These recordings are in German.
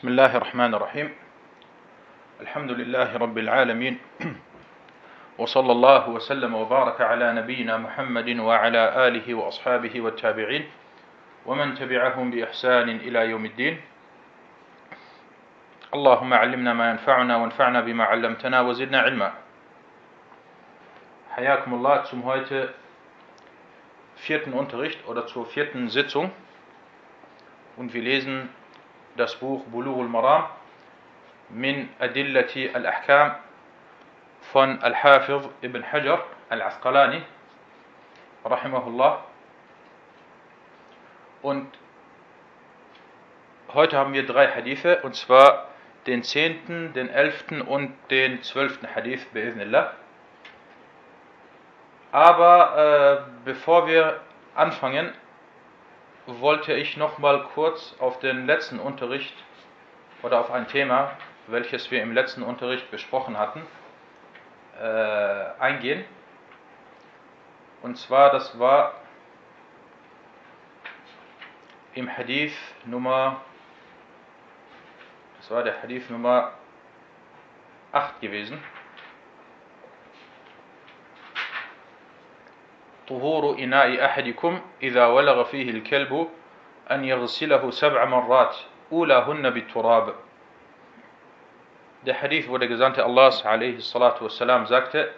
بسم الله الرحمن الرحيم الحمد لله رب العالمين وصلى الله وسلم وبارك على نبينا محمد وعلى آله وأصحابه والتابعين ومن تبعهم بإحسان إلى يوم الدين اللهم علمنا ما ينفعنا وانفعنا بما علمتنا وزدنا علما حياكم الله zum heute vierten Unterricht oder zur vierten Sitzung. Und wir lesen das Buch Bulughul Maram min Adillati al-Ahkam von Al-Hafiz ibn Hajar al-Asqalani rahimahullah und heute haben wir drei Hadithe und zwar den zehnten, den elften und den zwölften Hadith bi'idhnillah. Aber äh, bevor wir anfangen, wollte ich noch mal kurz auf den letzten Unterricht oder auf ein Thema, welches wir im letzten Unterricht besprochen hatten, äh, eingehen. Und zwar, das war im Hadith Nummer, das war der Hadith Nummer 8 gewesen. طهور إناء أحدكم إذا ولغ فيه الكلب أن يغسله سبع مرات أولاهن بالتراب Der Hadith, wo der Gesandte Allahs والسلام, sagte,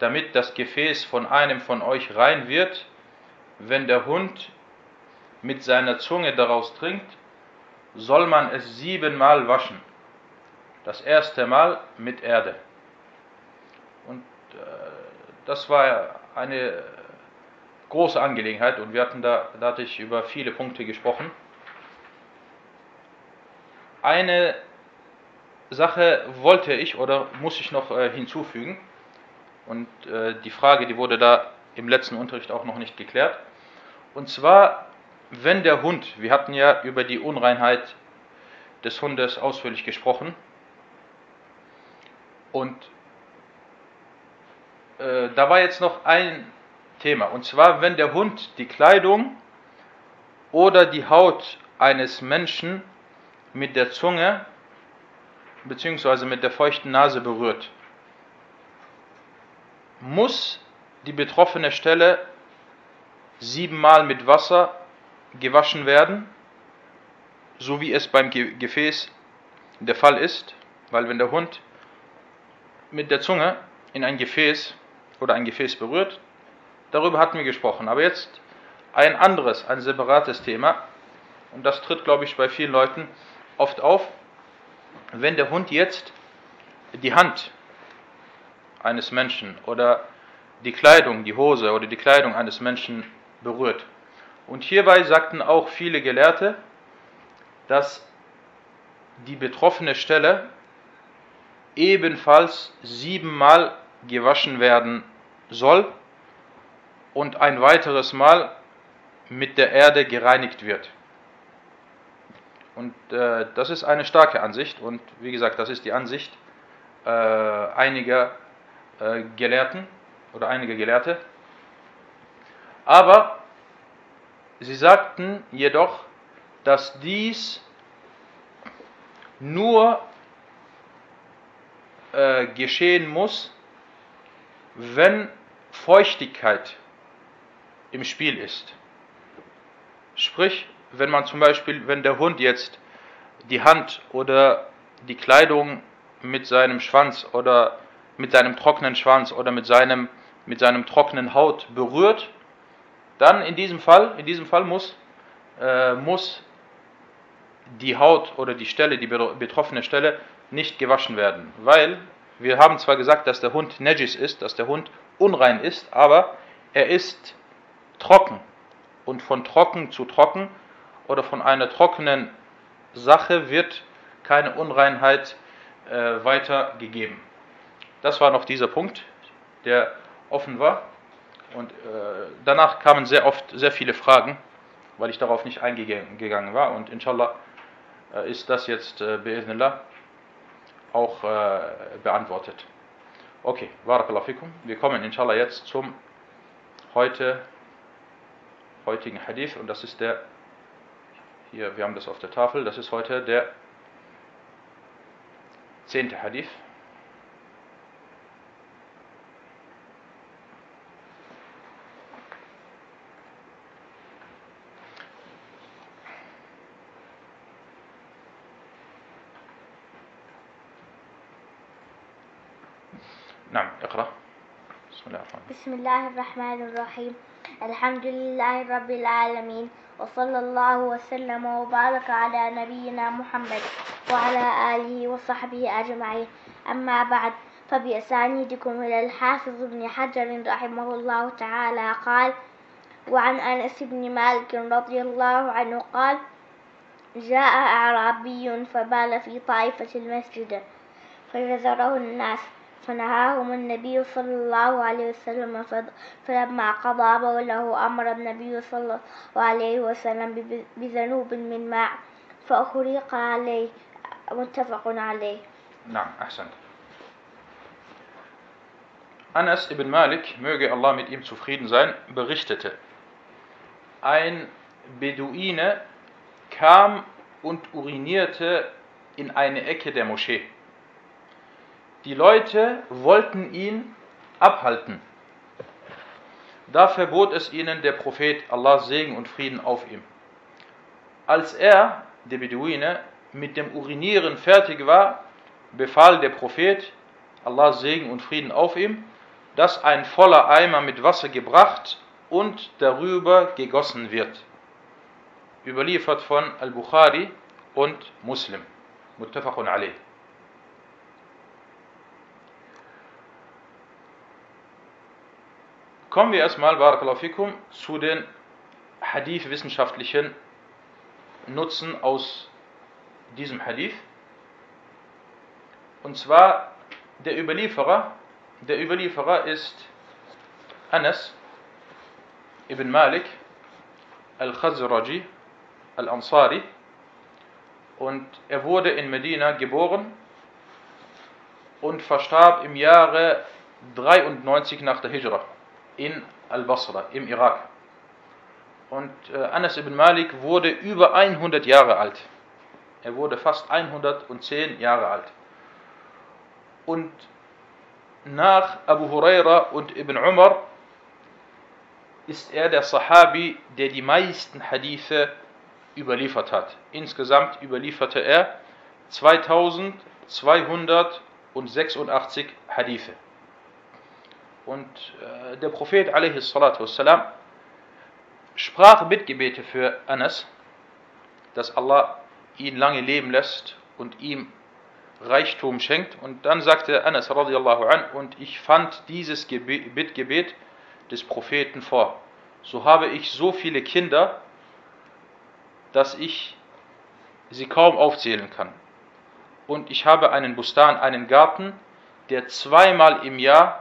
damit das Gefäß von einem von euch rein wird, wenn der Hund mit seiner Zunge daraus trinkt, soll man es siebenmal waschen. Das erste Mal mit Erde. Und äh, das war eine große Angelegenheit und wir hatten da, da hatte ich über viele Punkte gesprochen. Eine Sache wollte ich oder muss ich noch äh, hinzufügen und äh, die Frage, die wurde da im letzten Unterricht auch noch nicht geklärt. Und zwar, wenn der Hund, wir hatten ja über die Unreinheit des Hundes ausführlich gesprochen und äh, da war jetzt noch ein Thema. Und zwar, wenn der Hund die Kleidung oder die Haut eines Menschen mit der Zunge bzw. mit der feuchten Nase berührt, muss die betroffene Stelle siebenmal mit Wasser gewaschen werden, so wie es beim Gefäß der Fall ist, weil wenn der Hund mit der Zunge in ein Gefäß oder ein Gefäß berührt, Darüber hatten wir gesprochen. Aber jetzt ein anderes, ein separates Thema. Und das tritt, glaube ich, bei vielen Leuten oft auf. Wenn der Hund jetzt die Hand eines Menschen oder die Kleidung, die Hose oder die Kleidung eines Menschen berührt. Und hierbei sagten auch viele Gelehrte, dass die betroffene Stelle ebenfalls siebenmal gewaschen werden soll und ein weiteres Mal mit der Erde gereinigt wird. Und äh, das ist eine starke Ansicht und wie gesagt, das ist die Ansicht äh, einiger äh, Gelehrten oder einiger Gelehrte. Aber sie sagten jedoch, dass dies nur äh, geschehen muss, wenn Feuchtigkeit im Spiel ist. Sprich, wenn man zum Beispiel, wenn der Hund jetzt die Hand oder die Kleidung mit seinem Schwanz oder mit seinem trockenen Schwanz oder mit seinem, mit seinem trockenen Haut berührt, dann in diesem Fall, in diesem Fall muss, äh, muss die Haut oder die Stelle, die betroffene Stelle, nicht gewaschen werden. Weil wir haben zwar gesagt, dass der Hund Najis ist, dass der Hund unrein ist, aber er ist trocken und von trocken zu trocken oder von einer trockenen Sache wird keine Unreinheit äh, weitergegeben. Das war noch dieser Punkt, der offen war. Und äh, danach kamen sehr oft sehr viele Fragen, weil ich darauf nicht eingegangen war. Und inshallah äh, ist das jetzt äh, auch äh, beantwortet. Okay, Barakallahu fikum. Wir kommen inshallah jetzt zum heute heutigen Hadith und das ist der, hier, wir haben das auf der Tafel, das ist heute der zehnte Hadith. نعم اقرأ بسم الله الرحمن الرحيم الحمد لله رب العالمين وصلى الله وسلم وبارك على نبينا محمد وعلى آله وصحبه أجمعين. أما بعد فبأسانيدكم إلى الحافظ ابن حجر رحمه الله تعالى قال وعن أنس بن مالك رضي الله عنه قال جاء أعرابي فبال في طائفة المسجد فجزره الناس. فنهاهم النبي صلى الله عليه وسلم فلما قضى بوله أمر النبي صلى الله عليه وسلم بذنوب من ماء فأخرق عليه. متفق عليه. نعم أحسنت. Anas ibn Malik, möge Allah mit ihm zufrieden sein, berichtete, ein Beduine kam und urinierte in eine Ecke der Moschee. Die Leute wollten ihn abhalten. Da verbot es ihnen der Prophet, Allahs Segen und Frieden auf ihm. Als er, der Beduine, mit dem Urinieren fertig war, befahl der Prophet, Allahs Segen und Frieden auf ihm, dass ein voller Eimer mit Wasser gebracht und darüber gegossen wird. Überliefert von Al-Bukhari und Muslim. Muttafaqun alayh. Kommen wir erstmal, Barakallahu fikum, zu den Hadith-wissenschaftlichen Nutzen aus diesem Hadith. Und zwar der Überlieferer, der Überlieferer ist Anas ibn Malik al-Khazraji al-Ansari und er wurde in Medina geboren und verstarb im Jahre 93 nach der Hijra in Al-Basra im Irak. Und äh, Anas ibn Malik wurde über 100 Jahre alt. Er wurde fast 110 Jahre alt. Und nach Abu Huraira und Ibn Umar ist er der Sahabi, der die meisten Hadithe überliefert hat. Insgesamt überlieferte er 2286 Hadithe. Und äh, der Prophet wassalam, sprach Bittgebete für Anas, dass Allah ihn lange leben lässt und ihm Reichtum schenkt. Und dann sagte Anas an, und ich fand dieses Gebet, Bittgebet des Propheten vor. So habe ich so viele Kinder, dass ich sie kaum aufzählen kann. Und ich habe einen Bustan, einen Garten, der zweimal im Jahr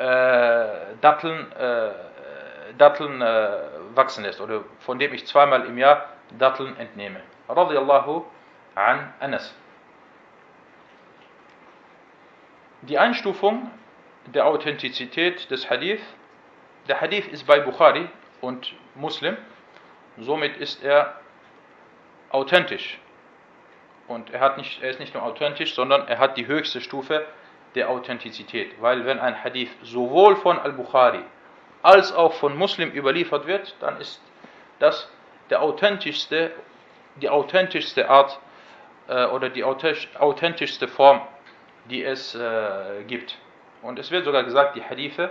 Datteln, äh, Datteln äh, wachsen lässt, oder von dem ich zweimal im Jahr Datteln entnehme. Radiallahu an Anas. Die Einstufung der Authentizität des Hadith. Der Hadith ist bei Bukhari und Muslim. Somit ist er authentisch. Und er, hat nicht, er ist nicht nur authentisch, sondern er hat die höchste Stufe der Authentizität. Weil wenn ein Hadith sowohl von Al-Bukhari als auch von Muslim überliefert wird, dann ist das der authentischste, die authentischste Art äh, oder die authentischste Form, die es äh, gibt. Und es wird sogar gesagt, die Hadithe,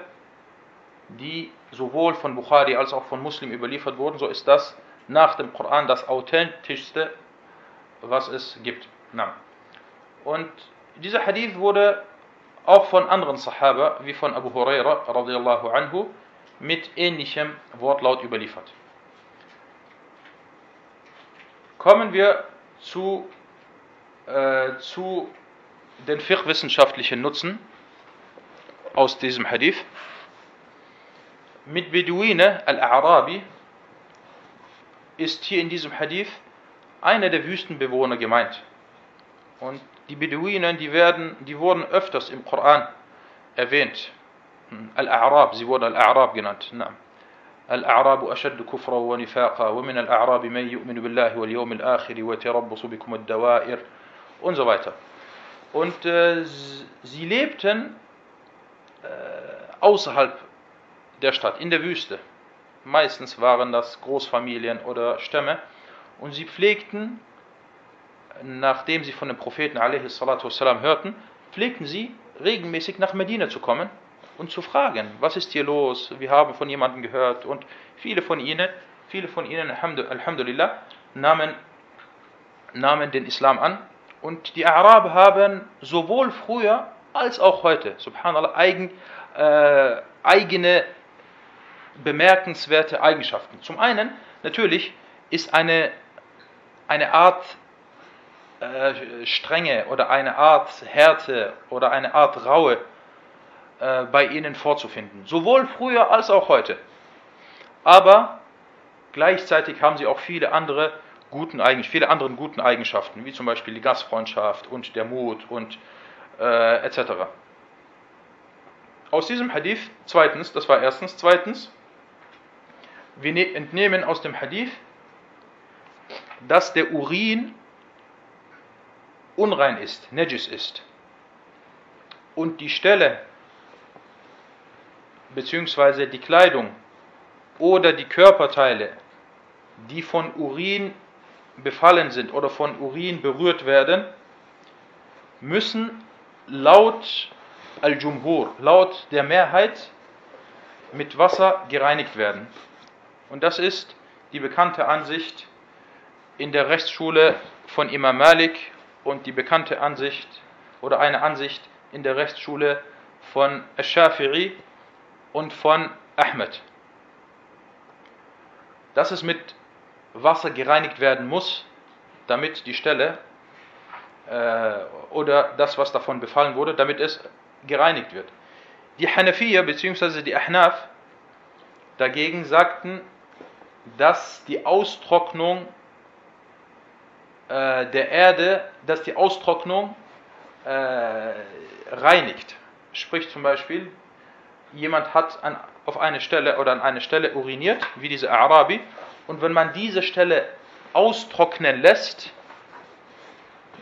die sowohl von Bukhari als auch von Muslim überliefert wurden, so ist das nach dem Koran das authentischste, was es gibt. Na. Und dieser Hadith wurde auch von anderen Sahaba, wie von Abu Huraira radiallahu anhu, mit ähnlichem Wortlaut überliefert. Kommen wir zu, äh, zu den fiqh-wissenschaftlichen Nutzen aus diesem Hadith. Mit Beduine al-A'rabi ist hier in diesem Hadith einer der Wüstenbewohner gemeint. Und die Beduinen, die, werden, die wurden öfters im Koran erwähnt. Al-A'rab, sie wurden Al-A'rab genannt. الأعراب أشد كفرا ونفاقا ومن الأعراب من يؤمن بالله واليوم الآخر ويتربص بكم الدوائر und so weiter. Und äh, sie lebten äh, außerhalb der Stadt, in der Wüste. Meistens waren das Großfamilien oder Stämme. Und sie pflegten, nachdem sie von dem Propheten والسلام, hörten, pflegten sie regelmäßig nach Medina zu kommen und zu fragen, was ist hier los? Wir haben von jemandem gehört und viele von ihnen, viele von ihnen, Alhamdulillah, nahmen, nahmen den Islam an und die Araber haben sowohl früher als auch heute, subhanallah, eigen, äh, eigene bemerkenswerte Eigenschaften. Zum einen, natürlich, ist eine, eine Art äh, Strenge oder eine Art Härte oder eine Art Raue äh, bei ihnen vorzufinden. Sowohl früher als auch heute. Aber gleichzeitig haben sie auch viele andere guten Eigenschaften, viele andere guten Eigenschaften, wie zum Beispiel die Gastfreundschaft und der Mut und äh, etc. Aus diesem Hadith, zweitens, das war erstens, zweitens, wir ne-, entnehmen aus dem Hadith, dass der Urin unrein ist, Najis ist. Und die Stelle bzw. die Kleidung oder die Körperteile, die von Urin befallen sind oder von Urin berührt werden, müssen laut Al-Jumhur, laut der Mehrheit, mit Wasser gereinigt werden. Und das ist die bekannte Ansicht in der Rechtsschule von Imam Malik und die bekannte Ansicht oder eine Ansicht in der Rechtsschule von Ash-Shafi'i und von Ahmed. Dass es mit Wasser gereinigt werden muss, damit die Stelle äh, oder das, was davon befallen wurde, damit es gereinigt wird. Die Hanafiya bzw. die Ahnaf dagegen sagten, dass die Austrocknung äh, der Erde, dass die Austrocknung äh, reinigt. Sprich zum Beispiel, jemand hat an, auf eine Stelle oder an eine Stelle uriniert, wie diese Arabi, und wenn man diese Stelle austrocknen lässt,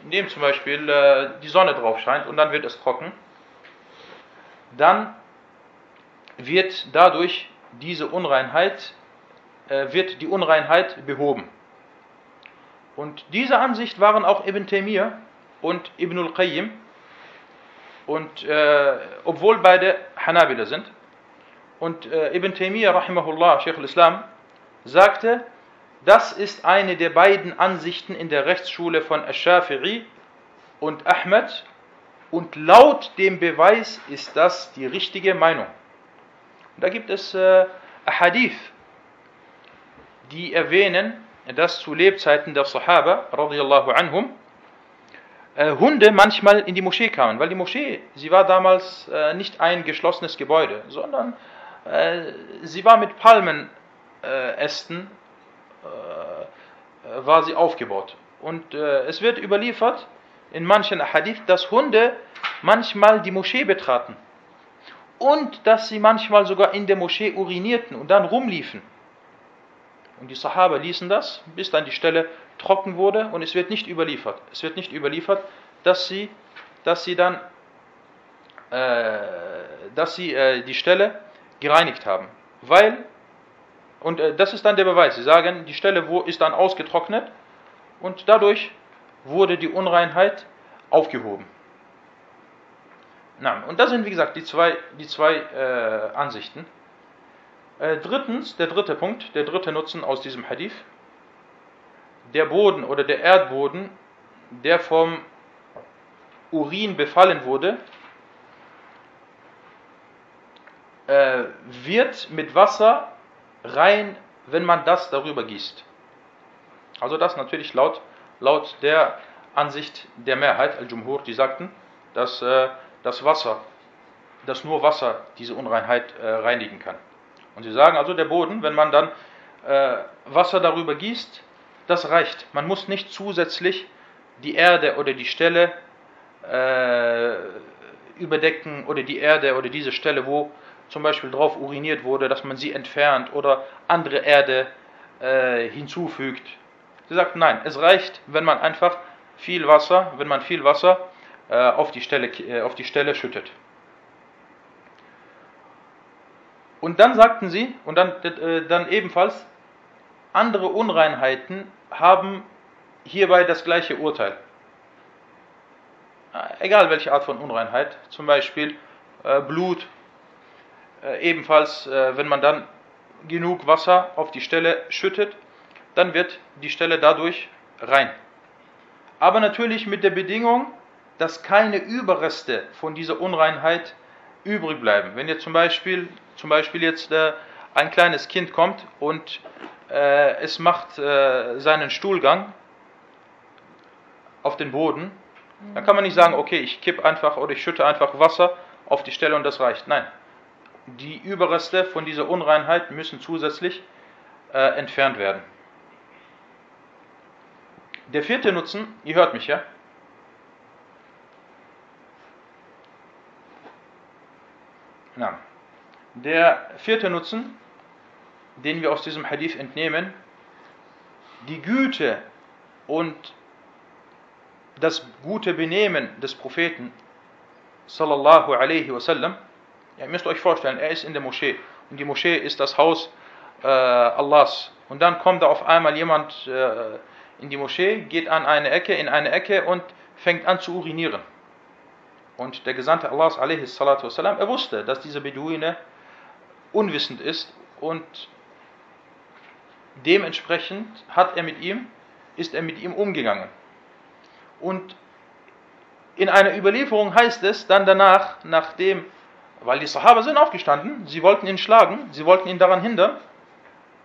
indem zum Beispiel äh, die Sonne drauf scheint und dann wird es trocken, dann wird dadurch diese Unreinheit, äh, wird die Unreinheit behoben. Und diese Ansicht waren auch Ibn Taymiyyah und Ibn al-Qayyim, und äh, obwohl beide Hanabila sind. Und äh, Ibn Taymiyyah, rahimahullah, Sheikh al-Islam, sagte, das ist eine der beiden Ansichten in der Rechtsschule von Ash-Shafi'i und Ahmed und laut dem Beweis ist das die richtige Meinung. Und da gibt es äh, Hadith, die erwähnen, dass zu Lebzeiten der Sahaba, radiallahu anhum, äh, Hunde manchmal in die Moschee kamen, weil die Moschee, sie war damals äh, nicht ein geschlossenes Gebäude, sondern äh, sie war mit Palmenästen war sie aufgebaut. Und es wird überliefert in manchen Hadith, dass Hunde manchmal die Moschee betraten und dass sie manchmal sogar in der Moschee urinierten und dann rumliefen. Und die Sahaba ließen das, bis dann die Stelle trocken wurde und es wird nicht überliefert. Es wird nicht überliefert, dass sie, dass sie dann, äh, dass sie äh, die Stelle gereinigt haben. Weil, und äh, das ist dann der Beweis, sie sagen, die Stelle wo, ist dann ausgetrocknet und dadurch wurde die Unreinheit aufgehoben. Na, und das sind, wie gesagt, die zwei, die zwei äh, Ansichten. Äh, drittens, der dritte Punkt, der dritte Nutzen aus diesem Hadith. Der Boden oder der Erdboden, der vom Urin befallen wurde, äh, wird mit Wasser rein, wenn man das darüber gießt. Also das natürlich laut, laut der Ansicht der Mehrheit, Al-Jumhur, die sagten, dass äh, das Wasser, dass nur Wasser diese Unreinheit reinigen kann. Und sie sagen also, der Boden, wenn man dann äh, Wasser darüber gießt, das reicht. Man muss nicht zusätzlich die Erde oder die Stelle äh, überdecken oder die Erde oder diese Stelle, wo zum Beispiel drauf uriniert wurde, dass man sie entfernt oder andere Erde äh, hinzufügt. Sie sagt, nein, es reicht, wenn man einfach viel Wasser, wenn man viel Wasser äh, auf, die Stelle, äh, auf die Stelle schüttet. Und dann sagten sie, und dann, äh, dann ebenfalls, andere Unreinheiten haben hierbei das gleiche Urteil. Äh, egal welche Art von Unreinheit, zum Beispiel äh, Blut, äh, ebenfalls, äh, wenn man dann genug Wasser auf die Stelle schüttet, dann wird die Stelle dadurch rein. Aber natürlich mit der Bedingung, dass keine Überreste von dieser Unreinheit übrig bleiben. Wenn jetzt zum Beispiel, zum Beispiel jetzt äh, ein kleines Kind kommt und äh, es macht äh, seinen Stuhlgang auf den Boden, dann kann man nicht sagen, okay, ich kipp einfach oder ich schütte einfach Wasser auf die Stelle und das reicht. Nein, die Überreste von dieser Unreinheit müssen zusätzlich äh, entfernt werden. Der vierte Nutzen, ihr hört mich, ja? Na, der vierte Nutzen, den wir aus diesem Hadith entnehmen, die Güte und das gute Benehmen des Propheten sallallahu alaihi wasallam. Ihr müsst euch vorstellen, er ist in der Moschee und die Moschee ist das Haus äh, Allahs. Und dann kommt da auf einmal jemand äh, in die Moschee, geht an eine Ecke, in eine Ecke und fängt an zu urinieren. Und der Gesandte Allahs wassalam, er wusste, dass dieser Beduine unwissend ist und dementsprechend hat er mit ihm, ist er mit ihm umgegangen. Und in einer Überlieferung heißt es dann danach, nachdem, weil die Sahaba sind aufgestanden, sie wollten ihn schlagen, sie wollten ihn daran hindern,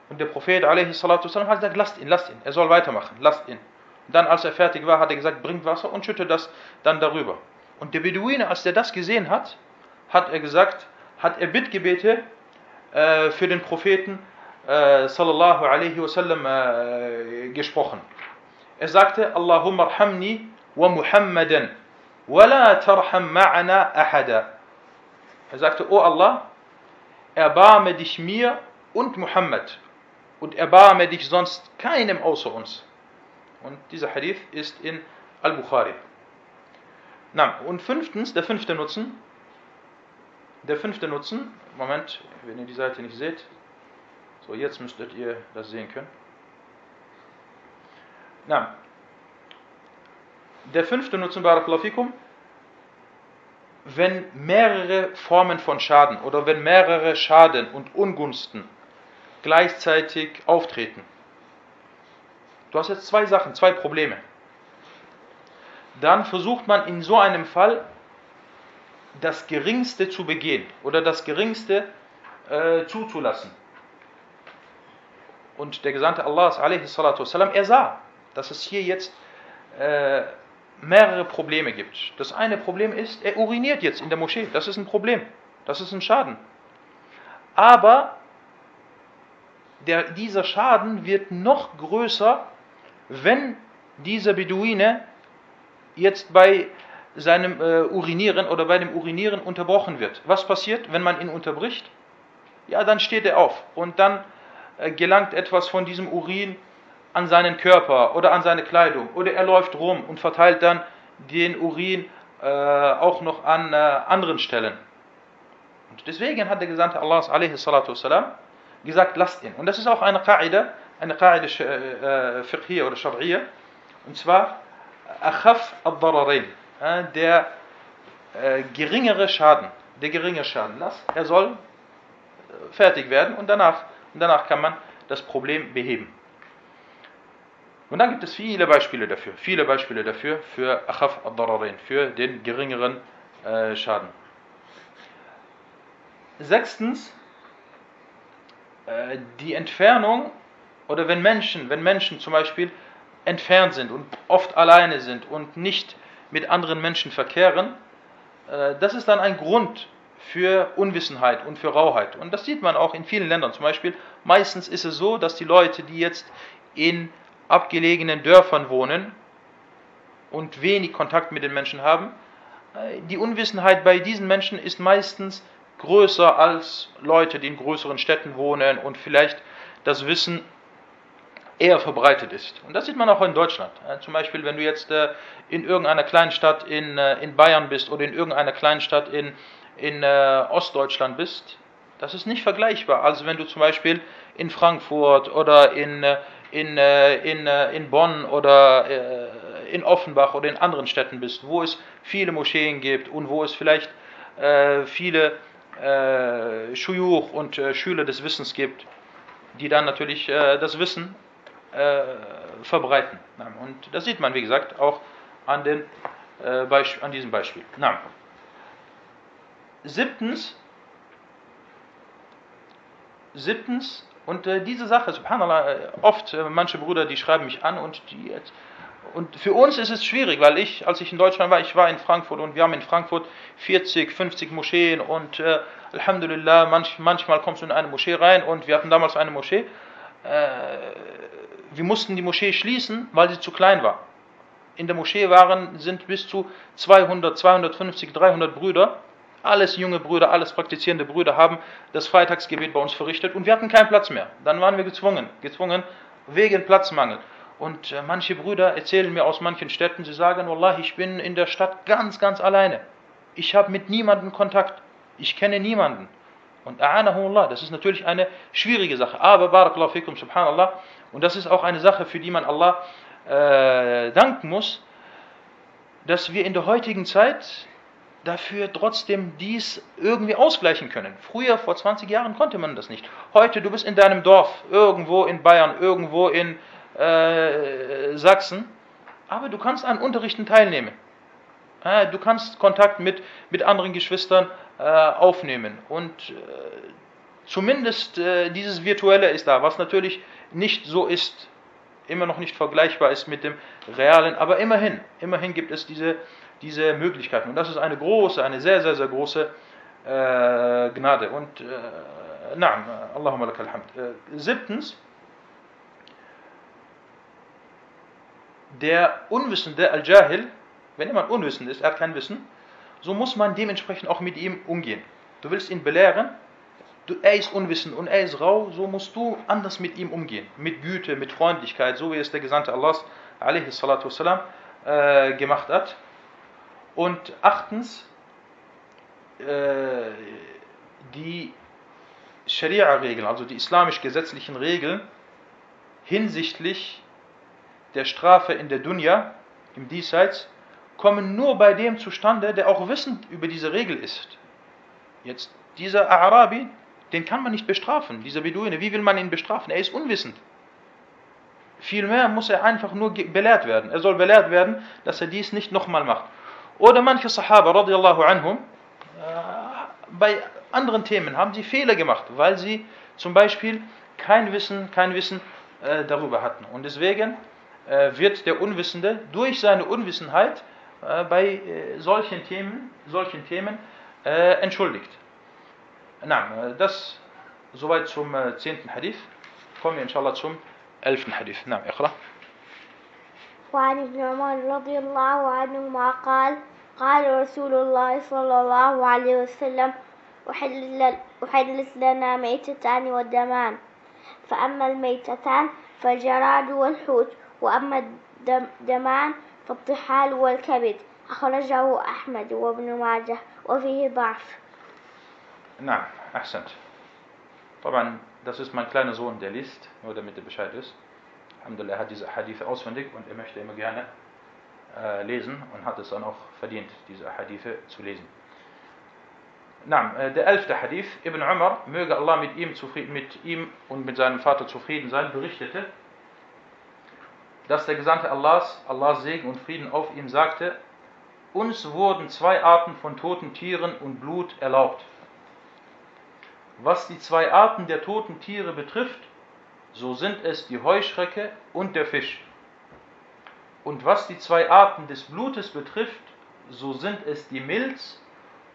und der Prophet a.s. hat gesagt, lasst ihn, lasst ihn, er soll weitermachen, lasst ihn. Und dann, als er fertig war, hat er gesagt, bringt Wasser und schüttet das dann darüber. Und der Beduine, als er das gesehen hat, hat er gesagt, hat er Bittgebete äh, für den Propheten äh, sallallahu alaihi wasallam äh, gesprochen. Er sagte, Allahumma arhamni wa Muhammadan wa la tarham ma'ana ahada. Er sagte, O Allah, erbarme dich mir und Muhammad und erbarme dich sonst keinem außer uns. Und dieser Hadith ist in Al-Bukhari. Und fünftens, der fünfte Nutzen, der fünfte Nutzen, Moment, wenn ihr die Seite nicht seht, so jetzt müsstet ihr das sehen können. Na, der fünfte Nutzen, Barakallahu wenn mehrere Formen von Schaden oder wenn mehrere Schaden und Ungunsten gleichzeitig auftreten. Du hast jetzt zwei Sachen, zwei Probleme Dann versucht man in so einem Fall das Geringste zu begehen oder das Geringste äh, zuzulassen. Und der Gesandte Allahs, والسلام, er sah, dass es hier jetzt äh, mehrere Probleme gibt. Das eine Problem ist, er uriniert jetzt in der Moschee. Das ist ein Problem. Das ist ein Schaden. Aber der, dieser Schaden wird noch größer, wenn dieser Beduine jetzt bei seinem äh, Urinieren oder bei dem Urinieren unterbrochen wird. Was passiert, wenn man ihn unterbricht? Ja, dann steht er auf und dann äh, gelangt etwas von diesem Urin an seinen Körper oder an seine Kleidung oder er läuft rum und verteilt dann den Urin äh, auch noch an äh, anderen Stellen. Und deswegen hat der Gesandte Allahs والسلام, gesagt, lasst ihn. Und das ist auch eine Qaida, eine Qaida äh, fiqhiyya oder shar'iyya, und zwar akhaf ad-dararain, äh, der äh, geringere Schaden, der geringe Schaden. Er soll äh, fertig werden und danach, und danach kann man das Problem beheben. Und dann gibt es viele Beispiele dafür, viele Beispiele dafür, für akhaf ad-dararain, für den geringeren äh, Schaden. Sechstens, die Entfernung oder wenn Menschen, wenn Menschen zum Beispiel entfernt sind und oft alleine sind und nicht mit anderen Menschen verkehren, äh, das ist dann ein Grund für Unwissenheit und für Rauheit. Und das sieht man auch in vielen Ländern. Zum Beispiel, meistens ist es so, dass die Leute, die jetzt in abgelegenen Dörfern wohnen und wenig Kontakt mit den Menschen haben, äh, die Unwissenheit bei diesen Menschen ist meistens größer als Leute, die in größeren Städten wohnen und vielleicht das Wissen eher verbreitet ist. Und das sieht man auch in Deutschland. Zum Beispiel, wenn du jetzt äh, in irgendeiner kleinen Stadt in, äh, in Bayern bist oder in irgendeiner kleinen Stadt in, in äh, Ostdeutschland bist, das ist nicht vergleichbar. Also wenn du zum Beispiel in Frankfurt oder in, in, in, in Bonn oder in Offenbach oder in anderen Städten bist, wo es viele Moscheen gibt und wo es vielleicht viele äh, und Schüler des Wissens gibt, die dann natürlich das Wissen äh, verbreiten. Und das sieht man, wie gesagt, auch an, den, äh, an diesem Beispiel. Na. Siebtens, siebtens, und äh, diese Sache, subhanallah, äh, oft, äh, manche Brüder, die schreiben mich an und die jetzt, und für uns ist es schwierig, weil ich, als ich in Deutschland war, ich war in Frankfurt und wir haben in Frankfurt 40, 50 Moscheen und äh, Alhamdulillah, manch, manchmal kommst du in eine Moschee rein und wir hatten damals eine Moschee, äh, wir mussten die Moschee schließen, weil sie zu klein war. In der Moschee waren, sind bis zu 200, 250, 300 Brüder. Alles junge Brüder, alles praktizierende Brüder haben das Freitagsgebet bei uns verrichtet und wir hatten keinen Platz mehr. Dann waren wir gezwungen, gezwungen wegen Platzmangel. Und äh, manche Brüder erzählen mir aus manchen Städten, sie sagen, Wallah, ich bin in der Stadt ganz, ganz alleine. Ich habe mit niemandem Kontakt. Ich kenne niemanden. Und a'anahumullah, das ist natürlich eine schwierige Sache. Aber, barakallahu fikum, subhanallah, und das ist auch eine Sache, für die man Allah äh, danken muss, dass wir in der heutigen Zeit dafür trotzdem dies irgendwie ausgleichen können. Früher, vor 20 Jahren, konnte man das nicht. Heute, du bist in deinem Dorf, irgendwo in Bayern, irgendwo in äh, Sachsen, aber du kannst an Unterrichten teilnehmen. Äh, du kannst Kontakt mit, mit anderen Geschwistern äh, aufnehmen. Und äh, zumindest äh, dieses Virtuelle ist da, was natürlich nicht so ist, immer noch nicht vergleichbar ist mit dem Realen, aber immerhin, immerhin gibt es diese, diese Möglichkeiten. Und das ist eine große, eine sehr, sehr, sehr große äh, Gnade. Und äh, naam, Allahumma lakal hamd. Äh, siebtens, der Unwissende, Al-Jahil, wenn jemand unwissend ist, er hat kein Wissen, so muss man dementsprechend auch mit ihm umgehen. Du willst ihn belehren, er ist unwissend und er ist rau, so musst du anders mit ihm umgehen. Mit Güte, mit Freundlichkeit, so wie es der Gesandte Allahs wassalam, äh, gemacht hat. Und achtens, äh, die Scharia-Regeln, also die islamisch-gesetzlichen Regeln hinsichtlich der Strafe in der Dunya, im Diesseits, kommen nur bei dem zustande, der auch wissend über diese Regel ist. Jetzt, dieser Arabi, den kann man nicht bestrafen, dieser Beduine. Wie will man ihn bestrafen? Er ist unwissend. Vielmehr muss er einfach nur belehrt werden. Er soll belehrt werden, dass er dies nicht nochmal macht. Oder manche Sahaba, radiallahu anhum, äh, bei anderen Themen haben sie Fehler gemacht, weil sie zum Beispiel kein Wissen, kein Wissen äh, darüber hatten. Und deswegen äh, wird der Unwissende durch seine Unwissenheit bei solchen Themen, solchen Themen entschuldigt. نعم das soweit zum zehnten Hadith. Kommen wir inshallah zum elften Hadith. نعم اقرأ. وعن ابن عمر رضي الله عنهما قال قال رسول الله صلى الله عليه وسلم أحلت لنا ميتتان ودمان فأما الميتتان فالجراد والحوت وأما الدمان فالطحال والكبد أخرجه أحمد وابن ماجه وفيه ضعف Na, Ahsant. Aber das ist mein kleiner Sohn, der liest, nur damit er Bescheid ist. Alhamdulillah, er hat diese Hadithe auswendig und er möchte immer gerne äh, lesen und hat es dann auch verdient, diese Hadithe zu lesen. Na, äh, der elfte Hadith, Ibn Umar, möge Allah mit ihm, zufrieden, mit ihm und mit seinem Vater zufrieden sein, berichtete, dass der Gesandte Allahs, Allahs Segen und Frieden auf ihm sagte, uns wurden zwei Arten von toten Tieren und Blut erlaubt. Was die zwei Arten der toten Tiere betrifft, so sind es die Heuschrecke und der Fisch. Und was die zwei Arten des Blutes betrifft, so sind es die Milz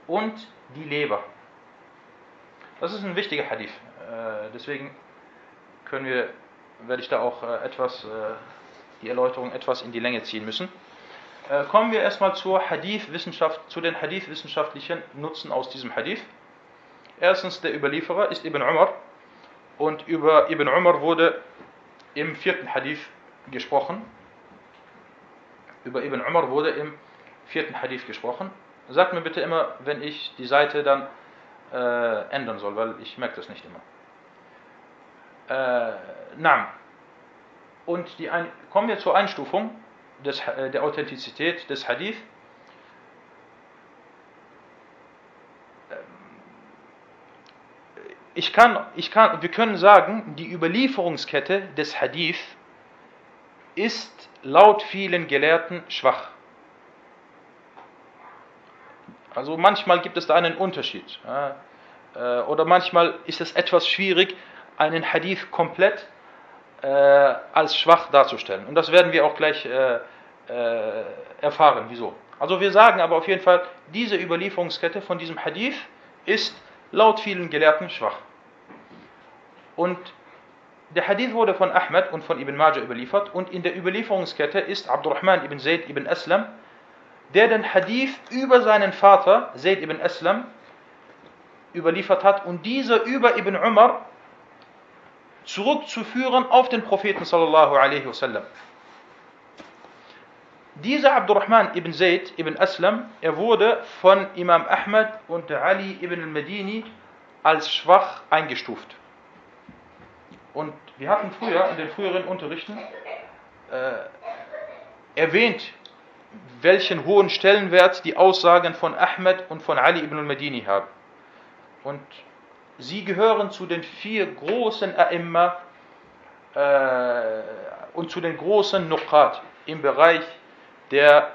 und die Leber. Das ist ein wichtiger Hadith. Äh, deswegen können wir, werde ich da auch äh, etwas, äh, die Erläuterung etwas in die Länge ziehen müssen. Kommen wir erstmal zur Hadith-Wissenschaft, zu den Hadith-wissenschaftlichen Nutzen aus diesem Hadith. Erstens, der Überlieferer ist Ibn Umar und über Ibn Umar wurde im vierten Hadith gesprochen. Über Ibn Umar wurde im vierten Hadith gesprochen. Sagt mir bitte immer, wenn ich die Seite dann äh, ändern soll, weil ich merke das nicht immer. Äh, Naam. Und die ein kommen wir zur Einstufung des, äh, der Authentizität des Hadith. Ich kann, ich kann, wir können sagen, die Überlieferungskette des Hadith ist laut vielen Gelehrten schwach. Also manchmal gibt es da einen Unterschied. Äh, oder manchmal ist es etwas schwierig, einen Hadith komplett äh, als schwach darzustellen. Und das werden wir auch gleich äh, erfahren, wieso. Also wir sagen aber auf jeden Fall, diese Überlieferungskette von diesem Hadith ist laut vielen Gelehrten schwach. Und der Hadith wurde von Ahmed und von Ibn Majah überliefert und in der Überlieferungskette ist Abdurrahman ibn Zayd ibn Aslam der den Hadith über seinen Vater, Zayd ibn Aslam, überliefert hat und dieser über Ibn Umar zurückzuführen auf den Propheten sallallahu alaihi wasallam. Dieser Abdurrahman ibn Zayd ibn Aslam, er wurde von Imam Ahmad und Ali ibn al-Madini als schwach eingestuft. Und wir hatten früher in den früheren Unterrichten äh, erwähnt, welchen hohen Stellenwert die Aussagen von Ahmed und von Ali ibn al-Madini haben. Und sie gehören zu den vier großen A'imma äh, und zu den großen Nuqat im Bereich der,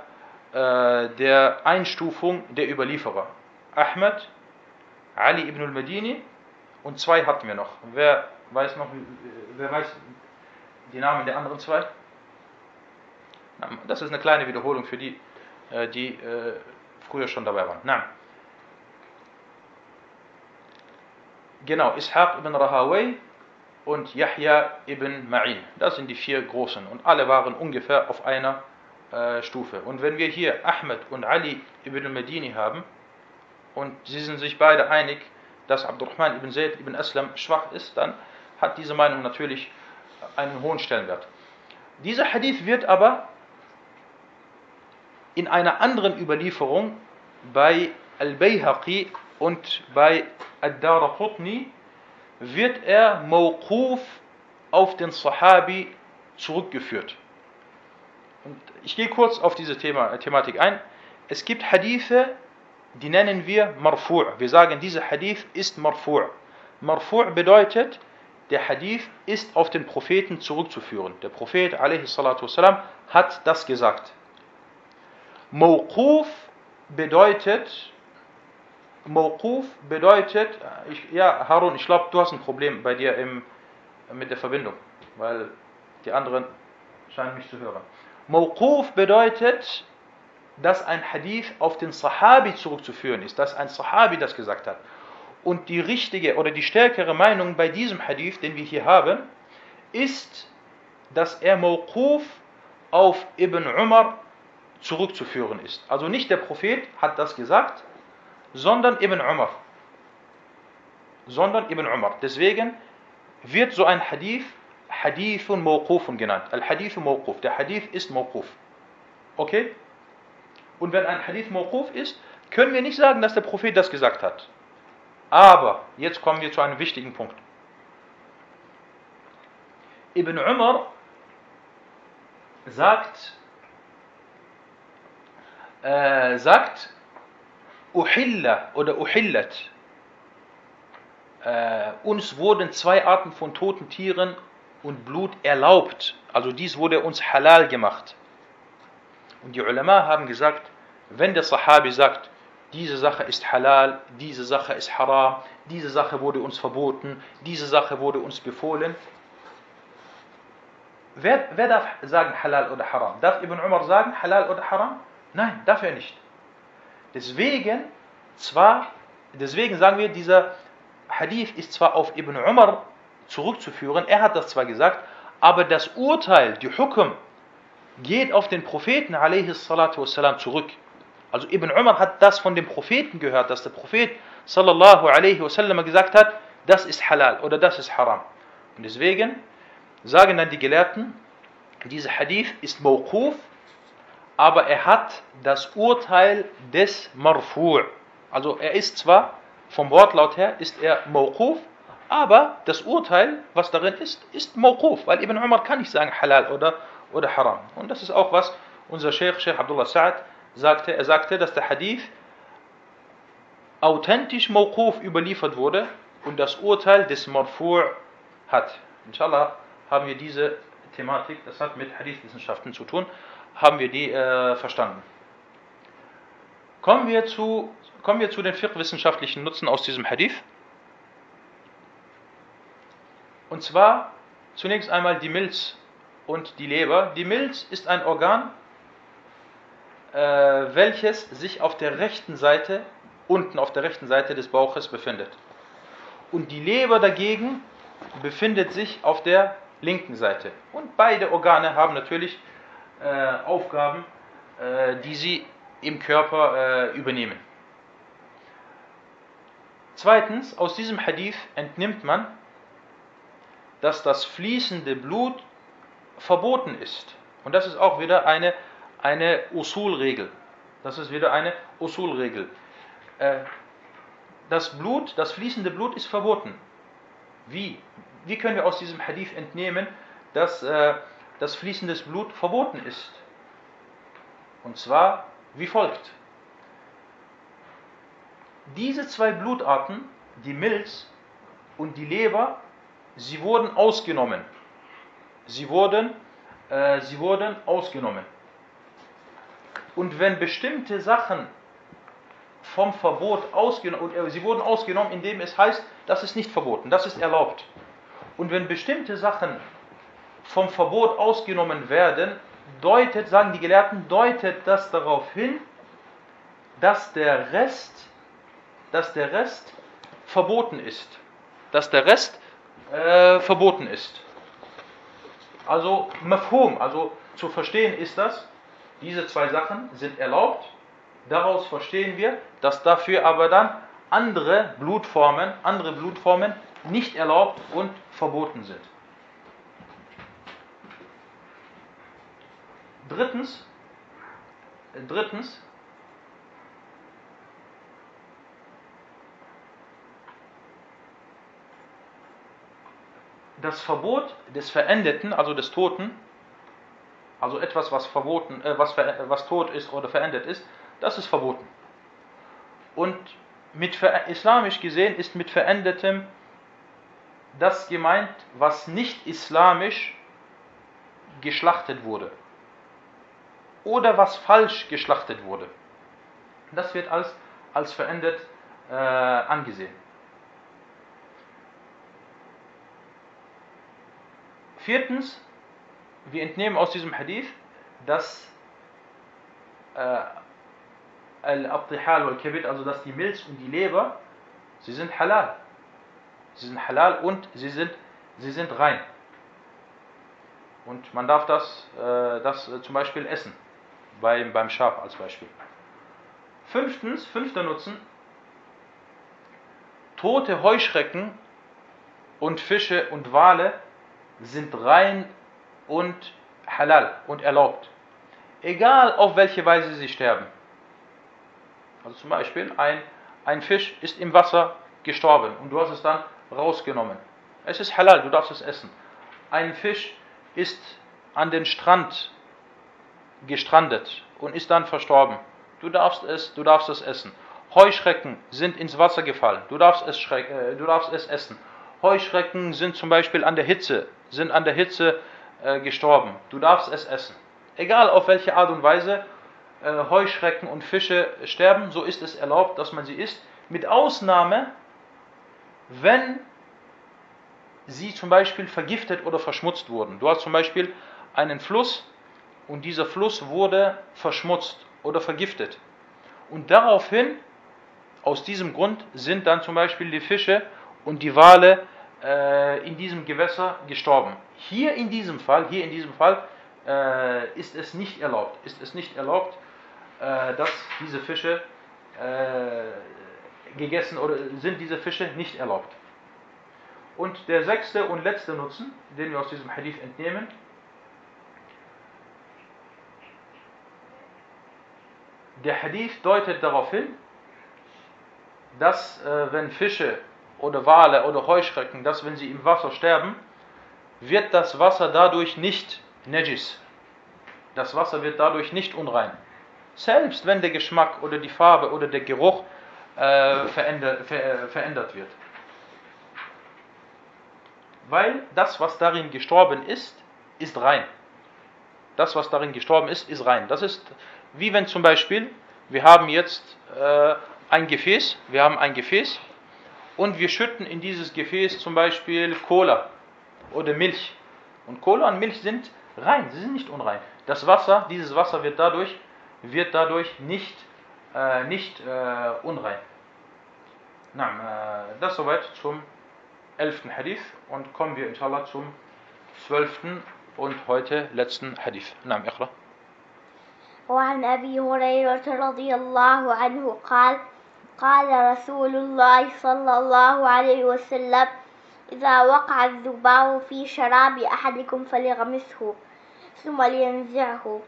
äh, der Einstufung der Überlieferer. Ahmed, Ali ibn al-Madini und zwei hatten wir noch. Wer weiß noch, wer weiß die Namen der anderen zwei? Das ist eine kleine Wiederholung für die, äh, die äh, früher schon dabei waren. Na. Genau, Ishaq ibn Rahaway und Yahya ibn Ma'in. Das sind die vier großen und alle waren ungefähr auf einer äh, Stufe. Und wenn wir hier Ahmed und Ali ibn Medini haben und sie sind sich beide einig, dass Abdurrahman ibn Zayd ibn Aslam schwach ist, dann hat diese Meinung natürlich einen hohen Stellenwert. Dieser Hadith wird aber in einer anderen Überlieferung bei Al-Bayhaqi und bei Ad-Daraqutni wird er Mawquf auf den Sahabi zurückgeführt. Und ich gehe kurz auf diese Thema, Thematik ein. Es gibt Hadithe, die nennen wir Marfu'. Wir sagen, dieser Hadith ist Marfu'. Marfu' bedeutet, der Hadith ist auf den Propheten zurückzuführen. Der Prophet a.s. hat das gesagt. Mawquf bedeutet, Mawquf bedeutet, ich, ja, Harun, ich glaube, du hast ein Problem bei dir im, mit der Verbindung, weil die anderen scheinen mich zu hören. Mawquf bedeutet, dass ein Hadith auf den Sahabi zurückzuführen ist, dass ein Sahabi das gesagt hat. Und die richtige oder die stärkere Meinung bei diesem Hadith, den wir hier haben, ist, dass er Mawquf auf Ibn Umar zurückzuführen ist. Also nicht der Prophet hat das gesagt, sondern Ibn Umar. Sondern Ibn Umar. Deswegen wird so ein Hadith Hadithun Mawqufun genannt. Al-Hadith Mawquf. Der Hadith ist Mawquf. Okay? Und wenn ein Hadith Mawquf ist, können wir nicht sagen, dass der Prophet das gesagt hat. Aber, jetzt kommen wir zu einem wichtigen Punkt. Ibn Umar sagt, äh, sagt, Uhilla oder Uhillat. Äh, uns wurden zwei Arten von toten Tieren und Blut erlaubt. Also dies wurde uns halal gemacht. Und die Ulama haben gesagt, wenn der Sahabi sagt, diese Sache ist halal, diese Sache ist haram, diese Sache wurde uns verboten, diese Sache wurde uns befohlen. Wer, wer darf sagen halal oder haram? Darf Ibn Umar sagen halal oder haram? Nein, darf er nicht. Deswegen, zwar, deswegen sagen wir, dieser Hadith ist zwar auf Ibn Umar zurückzuführen, er hat das zwar gesagt, aber das Urteil, die Hukum, geht auf den Propheten والسلام, zurück. Also Ibn Umar hat das von dem Propheten gehört, dass der Prophet sallallahu alaihi wasallam gesagt hat, das ist halal oder das ist haram. Und deswegen sagen dann die Gelehrten, dieser Hadith ist Mawquf, aber er hat das Urteil des Marfu'. Also er ist zwar vom Wortlaut her ist er Mawquf, aber das Urteil, was darin ist, ist Mawquf, weil Ibn Umar kann nicht sagen Halal oder, oder Haram. Und das ist auch was unser Sheikh, Sheikh Abdullah Sa'ad, sagte. Er sagte, dass der Hadith authentisch Mawquf überliefert wurde und das Urteil des Marfu' hat. Inshallah haben wir diese Thematik, das hat mit Hadithwissenschaften zu tun, haben wir die äh, verstanden. Kommen wir zu, kommen wir zu den fiqh-wissenschaftlichen Nutzen aus diesem Hadith. Und zwar zunächst einmal die Milz und die Leber. Die Milz ist ein Organ, äh, welches sich auf der rechten Seite, unten auf der rechten Seite des Bauches befindet. Und die Leber dagegen befindet sich auf der linken Seite. Und beide Organe haben natürlich äh, Aufgaben, äh, die sie im Körper äh, übernehmen. Zweitens, aus diesem Hadith entnimmt man, dass das fließende Blut verboten ist. Und das ist auch wieder eine, eine Usul-Regel. Das ist wieder eine Usul-Regel. Äh, das Blut, das fließende Blut ist verboten. Wie? Wie können wir aus diesem Hadith entnehmen, dass äh, das fließende Blut verboten ist? Und zwar wie folgt. Diese zwei Blutarten, die Milz und die Leber, sie wurden ausgenommen. Sie wurden, äh, sie wurden ausgenommen. Und wenn bestimmte Sachen vom Verbot ausgenommen, äh, sie wurden ausgenommen, indem es heißt, das ist nicht verboten, das ist erlaubt. Und wenn bestimmte Sachen vom Verbot ausgenommen werden, deutet, sagen die Gelehrten, deutet das darauf hin, dass der Rest, dass der Rest verboten ist. Dass der Rest äh, verboten ist. Also Mafhum, also zu verstehen ist das, diese zwei Sachen sind erlaubt. Daraus verstehen wir, dass dafür aber dann andere Blutformen, andere Blutformen nicht erlaubt und verboten sind. Drittens, drittens, das Verbot des Verendeten, also des Toten, also etwas, was verboten, äh, was, was tot ist oder verendet ist, das ist verboten. Und mit islamisch gesehen ist mit verendetem das gemeint, was nicht islamisch geschlachtet wurde oder was falsch geschlachtet wurde. Das wird als, als verendet äh, angesehen. Viertens, wir entnehmen aus diesem Hadith, dass äh, Al-Abtihal wal-Kabid, also dass die Milz und die Leber, sie sind halal. Sie sind halal und sie sind, sie sind rein. Und man darf das, äh, das äh, zum Beispiel essen, beim, beim Schaf als Beispiel. Fünftens, fünfter Nutzen, tote Heuschrecken und Fische und Wale sind rein und halal und erlaubt. Egal auf welche Weise sie sterben. Also zum Beispiel ein, ein Fisch ist im Wasser gestorben und du hast es dann rausgenommen. Es ist halal, du darfst es essen. Ein Fisch ist an den Strand gestrandet und ist dann verstorben. Du darfst es, du darfst es essen. Heuschrecken sind ins Wasser gefallen. Du darfst es, äh, du darfst es essen. Heuschrecken sind zum Beispiel an der Hitze, sind an der Hitze äh, gestorben. Du darfst es essen. Egal auf welche Art und Weise äh, Heuschrecken und Fische sterben, so ist es erlaubt, dass man sie isst. Mit Ausnahme, wenn sie zum Beispiel vergiftet oder verschmutzt wurden. Du hast zum Beispiel einen Fluss und dieser Fluss wurde verschmutzt oder vergiftet. Und daraufhin, aus diesem Grund, sind dann zum Beispiel die Fische und die Wale äh, in diesem Gewässer gestorben. Hier in diesem Fall, hier in diesem Fall äh, ist es nicht erlaubt, ist es nicht erlaubt, äh, dass diese Fische äh, gegessen oder sind diese Fische nicht erlaubt. Und der sechste und letzte Nutzen, den wir aus diesem Hadith entnehmen, der Hadith deutet darauf hin, dass äh, wenn Fische oder Wale oder Heuschrecken, dass wenn sie im Wasser sterben, wird das Wasser dadurch nicht Najis. Das Wasser wird dadurch nicht unrein. Selbst wenn der Geschmack oder die Farbe oder der Geruch äh, verändert, ver, verändert wird. Weil das, was darin gestorben ist, ist rein. Das, was darin gestorben ist, ist rein. Das ist wie wenn zum Beispiel, wir haben jetzt äh, ein Gefäß, wir haben ein Gefäß und wir schütten in dieses Gefäß zum Beispiel Cola oder Milch. Und Cola und Milch sind rein, sie sind nicht unrein. Das Wasser, dieses Wasser wird dadurch, wird dadurch nicht, äh, nicht äh, unrein. Na, äh, das soweit zum elften Hadith und kommen wir inshallah zum zwölften und heute letzten Hadith. Na, اقرأ. وعن أبي هريرة رضي الله عنه قال قال رسول الله صلى الله عليه وسلم إذا وقع الذباب في شراب أحدكم فليغمسه ثم لينزعه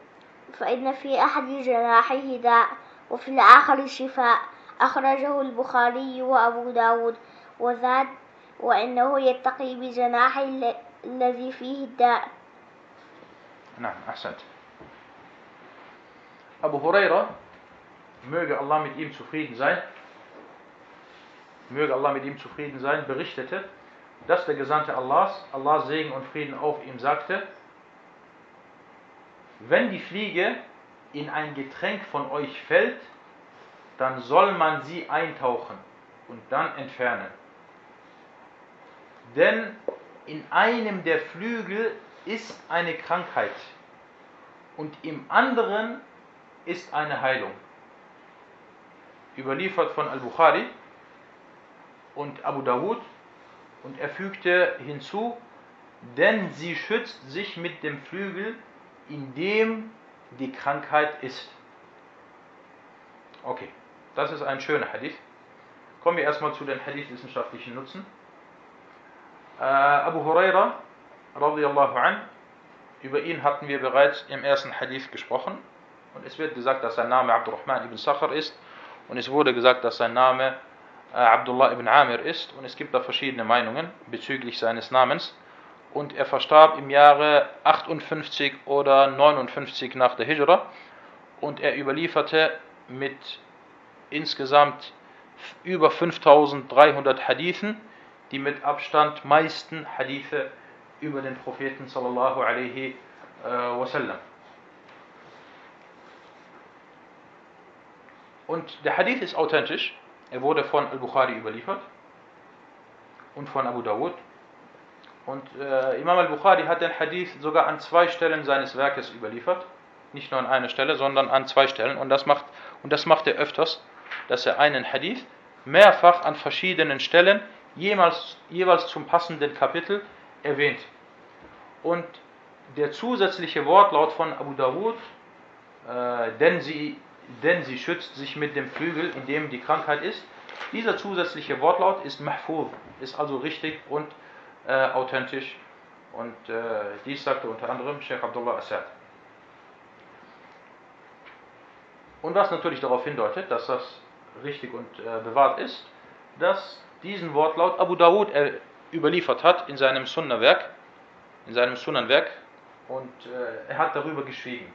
فإن في أحد جناحيه داء وفي الآخر شفاء. أخرجه البخاري وأبو داود وزاد وإنه يتقي بجناحه الذي فيه الداء. نعم أحسنت. Abu Huraira, möge Allah mit ihm zufrieden sein, möge Allah mit ihm zufrieden sein, berichtete, dass der Gesandte Allahs, Allah Segen und Frieden auf ihm sagte, wenn die Fliege in ein Getränk von euch fällt, dann soll man sie eintauchen und dann entfernen. Denn in einem der Flügel ist eine Krankheit und im anderen ist eine Heilung. Überliefert von Al-Bukhari und Abu Dawud und er fügte hinzu, denn sie schützt sich mit dem Flügel, in dem die Krankheit ist. Okay, das ist ein schöner Hadith. Kommen wir erstmal zu den Hadith-wissenschaftlichen Nutzen. Äh, Abu Huraira, radiallahu an, über ihn hatten wir bereits im ersten Hadith gesprochen. Und es wird gesagt, dass sein Name Abdurrahman ibn Sakhar ist. Und es wurde gesagt, dass sein Name äh, Abdullah ibn Amir ist. Und es gibt da verschiedene Meinungen bezüglich seines Namens. Und er verstarb im Jahre 58 oder 59 nach der Hijra. Und er überlieferte mit insgesamt über 5300 Hadithen, die mit Abstand meisten Hadithe über den Propheten sallallahu alaihi äh, wasallam. Und der Hadith ist authentisch. Er wurde von Al-Bukhari überliefert und von Abu Dawud. Und äh, Imam Al-Bukhari hat den Hadith sogar an zwei Stellen seines Werkes überliefert. Nicht nur an einer Stelle, sondern an zwei Stellen. Und das macht, und das macht er öfters, dass er einen Hadith mehrfach an verschiedenen Stellen jemals, jeweils zum passenden Kapitel erwähnt. Und der zusätzliche Wortlaut von Abu Dawud, äh, denn sie denn sie schützt sich mit dem Flügel, in dem die Krankheit ist. Dieser zusätzliche Wortlaut ist mahfuz, ist also richtig und äh, authentisch. Und äh, dies sagte unter anderem Sheikh Abdullah Assad. Und was natürlich darauf hindeutet, dass das richtig und äh, bewahrt ist, dass diesen Wortlaut Abu Dawud äh, überliefert hat in seinem Sunnah-Werk, in seinem Sunnah-Werk und äh, er hat darüber geschwiegen.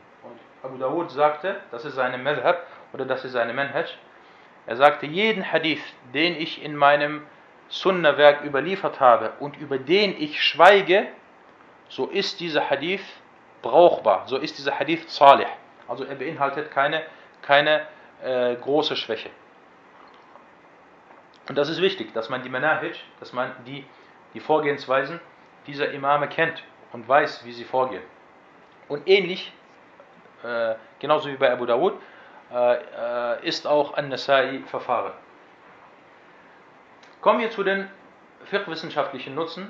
Abu Dawud sagte, das ist seine Madhab oder das ist seine Manhaj, er sagte, jeden Hadith, den ich in meinem Sunnah-Werk überliefert habe und über den ich schweige, so ist dieser Hadith brauchbar, so ist dieser Hadith salih. Also er beinhaltet keine, keine äh, große Schwäche. Und das ist wichtig, dass man die Manahij, dass man die, die Vorgehensweisen dieser Imame kennt und weiß, wie sie vorgehen. Und ähnlich äh, genauso wie bei Abu Dawud, äh, äh, ist auch An-Nasai Verfahren. Kommen wir zu den fiqh-wissenschaftlichen Nutzen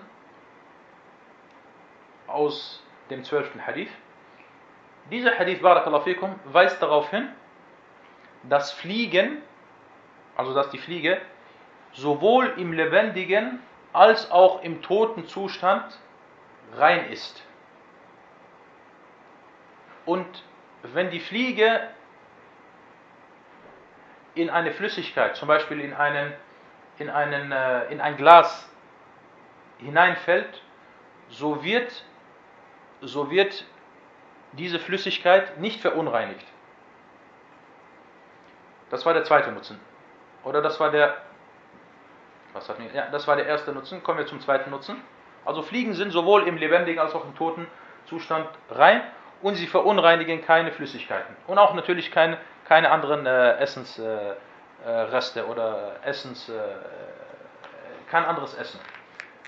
aus dem zwölften Hadith. Dieser Hadith, Barakallahu fikum, weist darauf hin, dass Fliegen, also dass die Fliege, sowohl im lebendigen als auch im toten Zustand rein ist. Und wenn die Fliege in eine Flüssigkeit, zum Beispiel in, einen, in, einen, äh, in ein Glas hineinfällt, so wird, so wird diese Flüssigkeit nicht verunreinigt. Das war der zweite Nutzen. Oder das war der, was hat mir, ja, das war der erste Nutzen. Kommen wir zum zweiten Nutzen. Also Fliegen sind sowohl im lebendigen als auch im toten Zustand rein und sie verunreinigen keine Flüssigkeiten. Und auch natürlich keine, keine anderen äh, Essensreste äh, äh, oder Essens, äh, kein anderes Essen.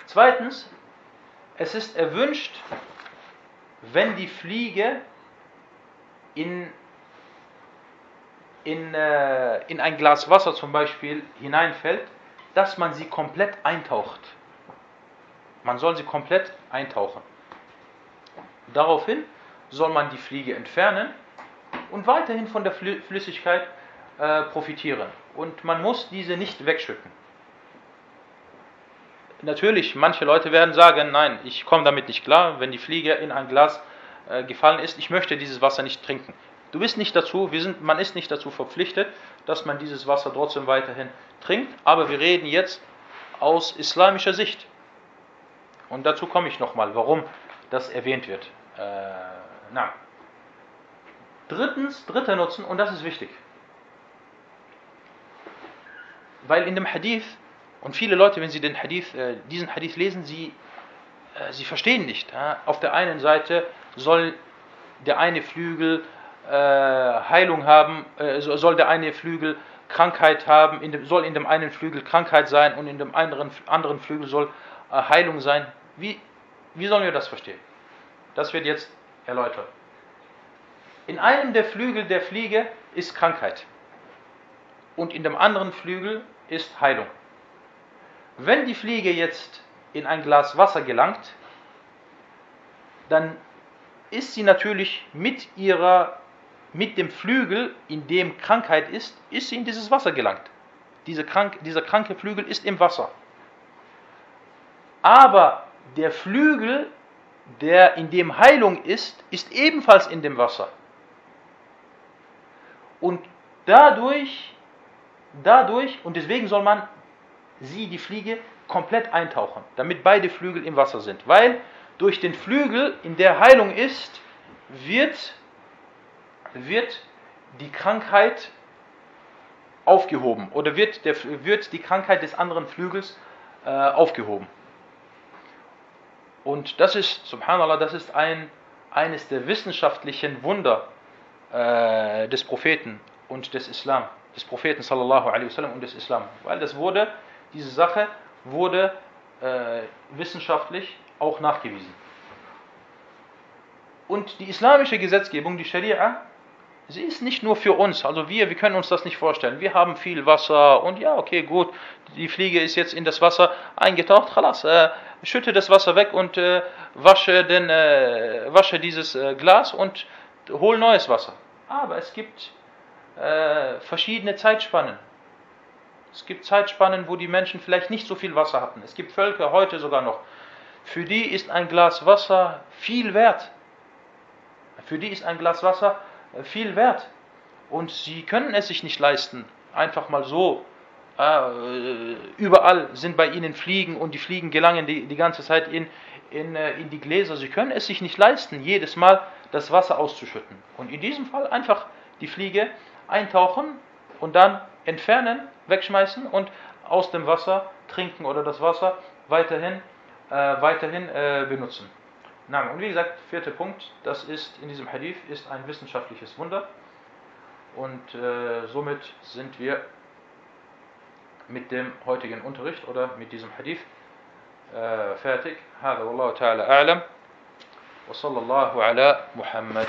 Zweitens, es ist erwünscht, wenn die Fliege in, in, äh, in ein Glas Wasser zum Beispiel hineinfällt, dass man sie komplett eintaucht. Man soll sie komplett eintauchen. Daraufhin soll man die Fliege entfernen und weiterhin von der Flüssigkeit äh, profitieren. Und man muss diese nicht wegschütten. Natürlich, manche Leute werden sagen, nein, ich komme damit nicht klar, wenn die Fliege in ein Glas äh, gefallen ist, ich möchte dieses Wasser nicht trinken. Du bist nicht dazu, wir sind, man ist nicht dazu verpflichtet, dass man dieses Wasser trotzdem weiterhin trinkt, aber wir reden jetzt aus islamischer Sicht. Und dazu komme ich nochmal, warum das erwähnt wird. Äh, na. Drittens, dritter Nutzen, und das ist wichtig. Weil in dem Hadith, und viele Leute, wenn sie den Hadith, äh, diesen Hadith lesen, sie, äh, sie verstehen nicht. Ja? Auf der einen Seite soll der eine Flügel äh, Heilung haben, äh, soll der eine Flügel Krankheit haben, in dem, soll in dem einen Flügel Krankheit sein und in dem anderen, anderen Flügel soll äh, Heilung sein. Wie, wie sollen wir das verstehen? Das wird jetzt erläutert. In einem der Flügel der Fliege ist Krankheit und in dem anderen Flügel ist Heilung. Wenn die Fliege jetzt in ein Glas Wasser gelangt, dann ist sie natürlich mit ihrer mit dem Flügel, in dem Krankheit ist, ist sie in dieses Wasser gelangt. Diese krank, dieser kranke Flügel ist im Wasser. Aber der Flügel, der in dem Heilung ist, ist ebenfalls in dem Wasser. Und dadurch, dadurch, und deswegen soll man sie, die Fliege, komplett eintauchen, damit beide Flügel im Wasser sind. Weil durch den Flügel, in der Heilung ist, wird, wird die Krankheit aufgehoben oder wird, der, wird die Krankheit des anderen Flügels äh, aufgehoben. Und das ist, subhanallah, das ist ein, eines der wissenschaftlichen Wunder äh, des Propheten und des Islam, des Propheten sallallahu alaihi wasallam und des Islam. Weil das wurde, diese Sache wurde äh, wissenschaftlich auch nachgewiesen. Und die islamische Gesetzgebung, die Scharia, sie ist nicht nur für uns, also wir, wir können uns das nicht vorstellen. Wir haben viel Wasser und ja, okay, gut, die Fliege ist jetzt in das Wasser eingetaucht, khalas, äh, schütte das Wasser weg und äh, wasche, den, äh, wasche dieses äh, Glas und hol neues Wasser. Aber es gibt äh, verschiedene Zeitspannen. Es gibt Zeitspannen, wo die Menschen vielleicht nicht so viel Wasser hatten. Es gibt Völker heute sogar noch, für die ist ein Glas Wasser viel wert. Für die ist ein Glas Wasser viel wert. Und sie können es sich nicht leisten, einfach mal so. Äh, überall sind bei ihnen Fliegen und die Fliegen gelangen die, die ganze Zeit in, in, äh, in die Gläser. Sie können es sich nicht leisten, jedes Mal das Wasser auszuschütten. Und in diesem Fall einfach die Fliege eintauchen und dann entfernen, wegschmeißen und aus dem Wasser trinken oder das Wasser weiterhin äh, weiterhin äh, benutzen. Na, und wie gesagt, vierter Punkt, das ist in diesem Hadith ist ein wissenschaftliches Wunder und äh, somit sind wir mit dem heutigen Unterricht oder mit diesem Hadith äh, fertig. هذا والله تعالى أعلم وصلى الله على محمد